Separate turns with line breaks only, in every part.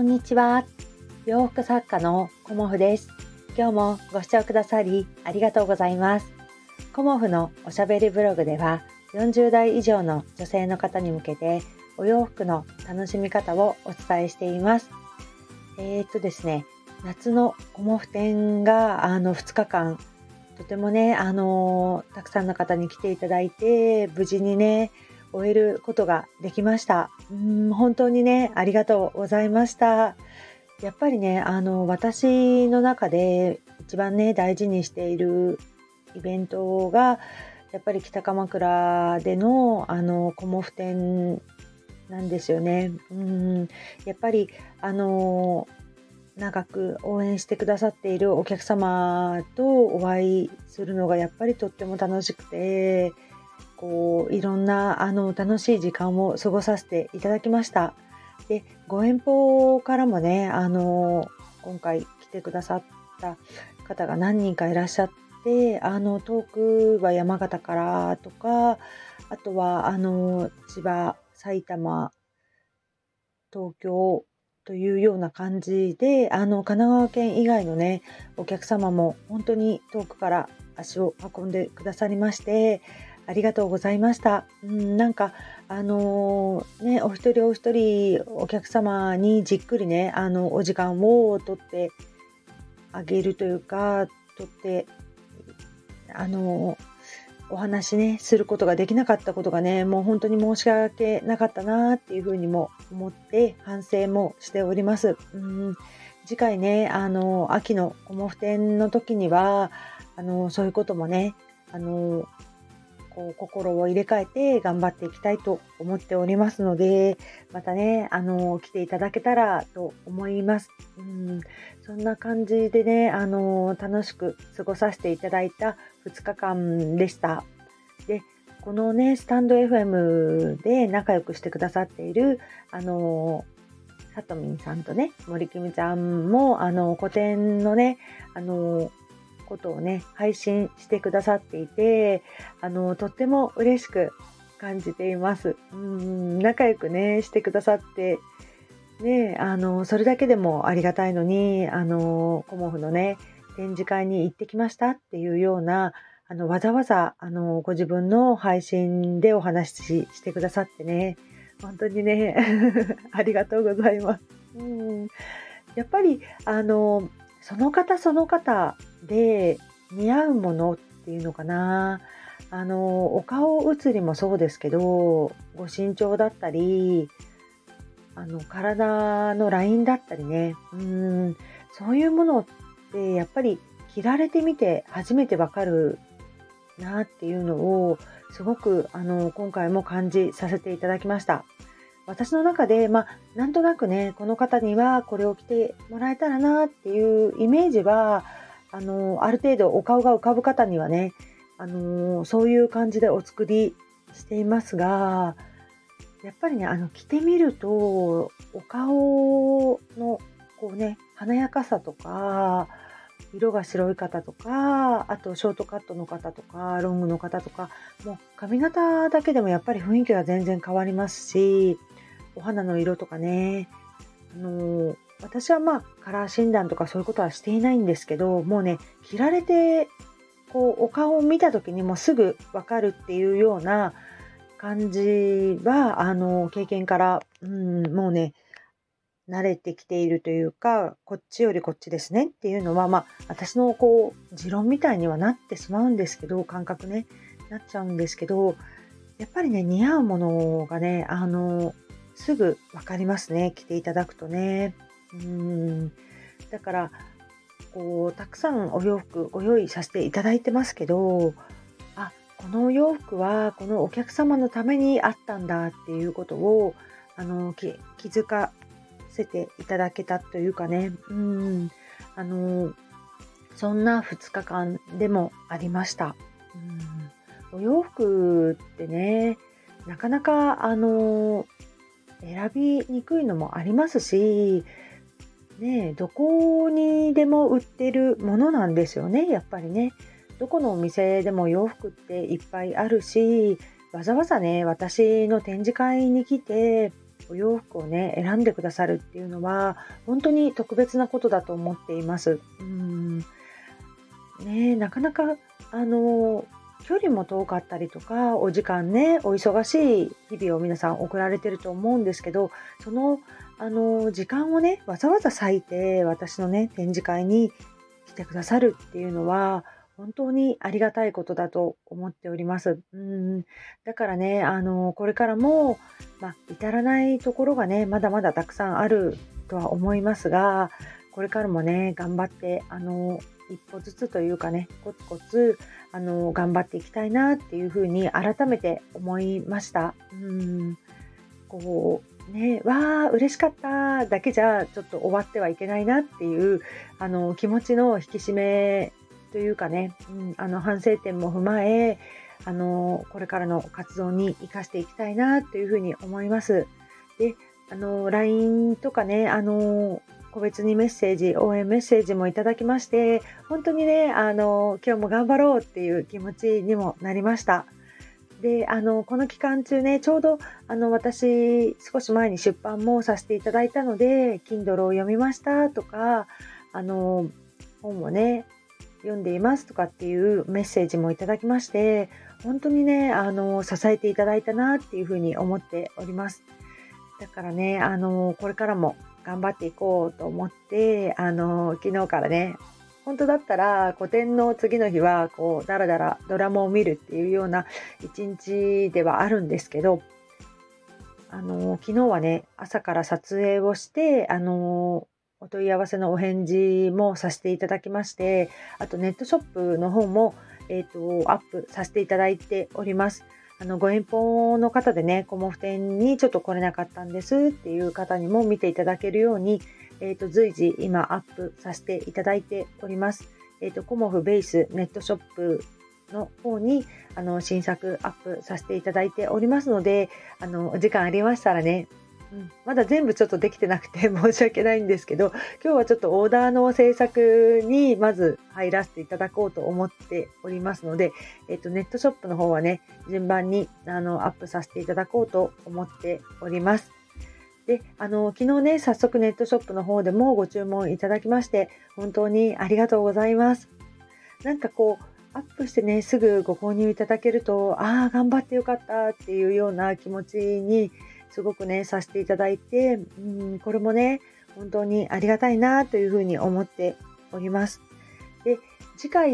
こんにちは。洋服作家のコモフです。今日もご視聴くださりありがとうございます。コモフのおしゃべりブログでは40代以上の女性の方に向けてお洋服の楽しみ方をお伝えしています。えー、っとですね、夏のコモフ展があの2日間とてもね、あのたくさんの方に来ていただいて無事にね、終えることができました。うん本当にね、ありがとうございました。やっぱりね、あの、私の中で一番ね、大事にしているイベントが、やっぱり北鎌倉での、あの、コモフ展なんですよね。うん、やっぱり、あの、長く応援してくださっているお客様とお会いするのがやっぱりとっても楽しくて、こういろんなあの楽しい時間を過ごさせていただきました。でご遠方からもねあの今回来てくださった方が何人かいらっしゃってあの遠くは山形からとかあとはあの千葉埼玉東京というような感じであの神奈川県以外のねお客様も本当に遠くから足を運んでくださりましてありがとうございました。うん、なんかあのー、ねお一人お一人お客様にじっくりねあのお時間をとってあげるというかとってあのーお話ねすることができなかったことがねもう本当に申し訳なかったなっていうふうにも思って反省もしております。うん次回ねあの秋のコモフ展の時にはあのそういうこともねあのこう心を入れ替えて頑張っていきたいと思っておりますので、またね、あの、来ていただけたらと思います。うん、そんな感じでね、あの、楽しく過ごさせていただいた2日間でした。で、このね、スタンド FM で仲良くしてくださっている、あの、さとみんさんとね、森きみちゃんも、あの、古典のね、あの、ことをね、配信してくださっていて、あの、とっても嬉しく感じています。うん、仲良くね、してくださって、ね、あの、それだけでもありがたいのに、あの、コモフのね、展示会に行ってきましたっていうような、あの、わざわざ、あの、ご自分の配信でお話ししてくださってね、本当にね、ありがとうございます。うん、やっぱり、あの、その方その方で似合うものっていうのかな。あのお顔写りもそうですけどご身長だったりあの体のラインだったりね。うん。そういうものってやっぱり着られてみて初めてわかるなっていうのをすごくあの今回も感じさせていただきました。私の中で、まあ、なんとなくね、この方にはこれを着てもらえたらなっていうイメージは、あの、ある程度お顔が浮かぶ方にはね、あの、そういう感じでお作りしていますが、やっぱりね、あの、着てみると、お顔の、こうね、華やかさとか、色が白い方とか、あとショートカットの方とか、ロングの方とか、もう髪型だけでもやっぱり雰囲気が全然変わりますし、お肌の色とかね、あの私はまあカラー診断とかそういうことはしていないんですけど、もうね、着られて、こう、お顔を見た時にもすぐわかるっていうような感じは、あの、経験から、うん、もうね、慣れてきているというか、こっちよりこっちですねっていうのは、まあ、私のこう、持論みたいにはなってしまうんですけど、感覚ね、なっちゃうんですけど、やっぱりね、似合うものがね、あの、すぐ分かりますね。着ていただくとね。うん。だからこうたくさんお洋服ご用意させていただいてますけどあこのお洋服はこのお客様のためにあったんだっていうことをあの気づかせていただけたというかね。うん。あのそんな2日間でもありました。うん。お洋服ってねなかなかあの選びにくいのもありますし、ね、どこにでも売ってるものなんですよね、やっぱりね。どこのお店でも洋服っていっぱいあるし、わざわざね、私の展示会に来て、お洋服をね選んでくださるっていうのは本当に特別なことだと思っています。うんねなかなかあの距離も遠かったりとかお時間ねお忙しい日々を皆さん送られてると思うんですけどそのあの時間をねわざわざ割いて私のね展示会に来てくださるっていうのは本当にありがたいことだと思っております。うんだからね、あのこれからも、まあ、至らないところがね、まだまだたくさんあるとは思いますが、これからもね、頑張って、あの一歩ずつというかね、コツコツ、あの頑張っていきたいなっていうふうに改めて思いました。うんこうね、わあ嬉しかっただけじゃちょっと終わってはいけないなっていうあの気持ちの引き締めというかね、うん、あの反省点も踏まえあのこれからの活動に生かしていきたいなというふうに思います。であの LINE とかねあの個別にメッセージ応援メッセージもいただきまして本当にねあの今日も頑張ろうっていう気持ちにもなりました。であのこの期間中ねちょうどあの私少し前に出版もさせていただいたので Kindle を読みましたとかあの本をね読んでいますとかっていうメッセージもいただきまして本当にねあの支えていただいたなっていうふうに思っておりますだからねあのこれからも頑張っていこうと思ってあの昨日からね本当だったら個展の次の日はこうだらだらドラマを見るっていうような一日ではあるんですけどあの昨日はね朝から撮影をしてあのお問い合わせのお返事もさせていただきまして、あとネットショップの方も、えっ、ー、と、アップさせていただいております。あの、ご遠方の方でね、コモフ店にちょっと来れなかったんですっていう方にも見ていただけるように、えっ、ー、と、随時今アップさせていただいております。えっ、ー、と、コモフベースネットショップの方にあの新作アップさせていただいておりますので、あのお時間ありましたらね、うん、まだ全部ちょっとできてなくて 申し訳ないんですけど今日はちょっとオーダーの制作にまず入らせていただこうと思っておりますので、えっと、ネットショップの方はね順番にあのアップさせていただこうと思っております。であの昨日ね早速ネットショップの方でもご注文いただきまして本当にありがとうございます。なんかこうアップしてねすぐご購入いただけるとああ頑張ってよかったっていうような気持ちにすごくね、させていただいて、うん、これもね、本当にありがたいなというふうに思っております。で、次回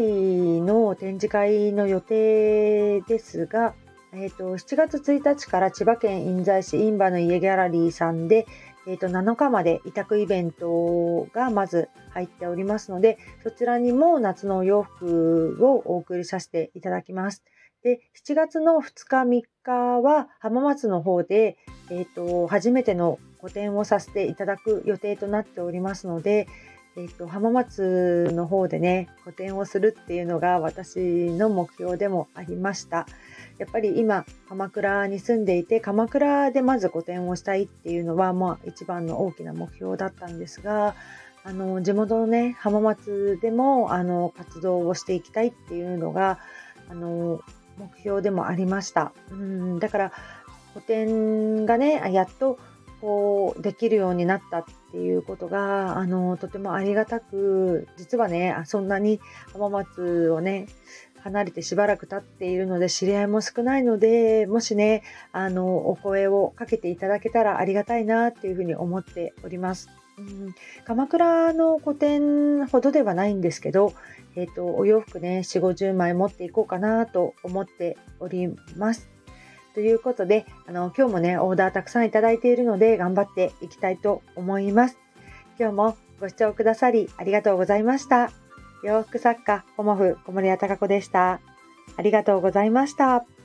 の展示会の予定ですが、えーと、7月1日から千葉県印西市インバの家ギャラリーさんで、えーと、7日まで委託イベントがまず入っておりますので、そちらにも夏のお洋服をお送りさせていただきます。で、7月の2日3日は浜松の方で、えーと、初めての個展をさせていただく予定となっておりますので、えーと、浜松の方でね個展をするっていうのが私の目標でもありました。やっぱり今鎌倉に住んでいて鎌倉でまず個展をしたいっていうのは、まあ、一番の大きな目標だったんですがあの地元のね浜松でもあの活動をしていきたいっていうのがあの目標でもありました。うんだから個展がねやっとこうできるようになったっていうことがあのとてもありがたく実はねそんなに浜松をね離れてしばらく経っているので知り合いも少ないのでもしねあのお声をかけていただけたらありがたいなっていうふうに思っております。うん、鎌倉の個展ほどではないんですけど、えーと、お洋服ね4 5 0枚持っていこうかなと思っております。ということであの今日もねオーダーたくさんいただいているので頑張っていきたいと思います。今日もご視聴くださりありがとうございました。洋服作家コモフ小森屋隆子でした。ありがとうございました。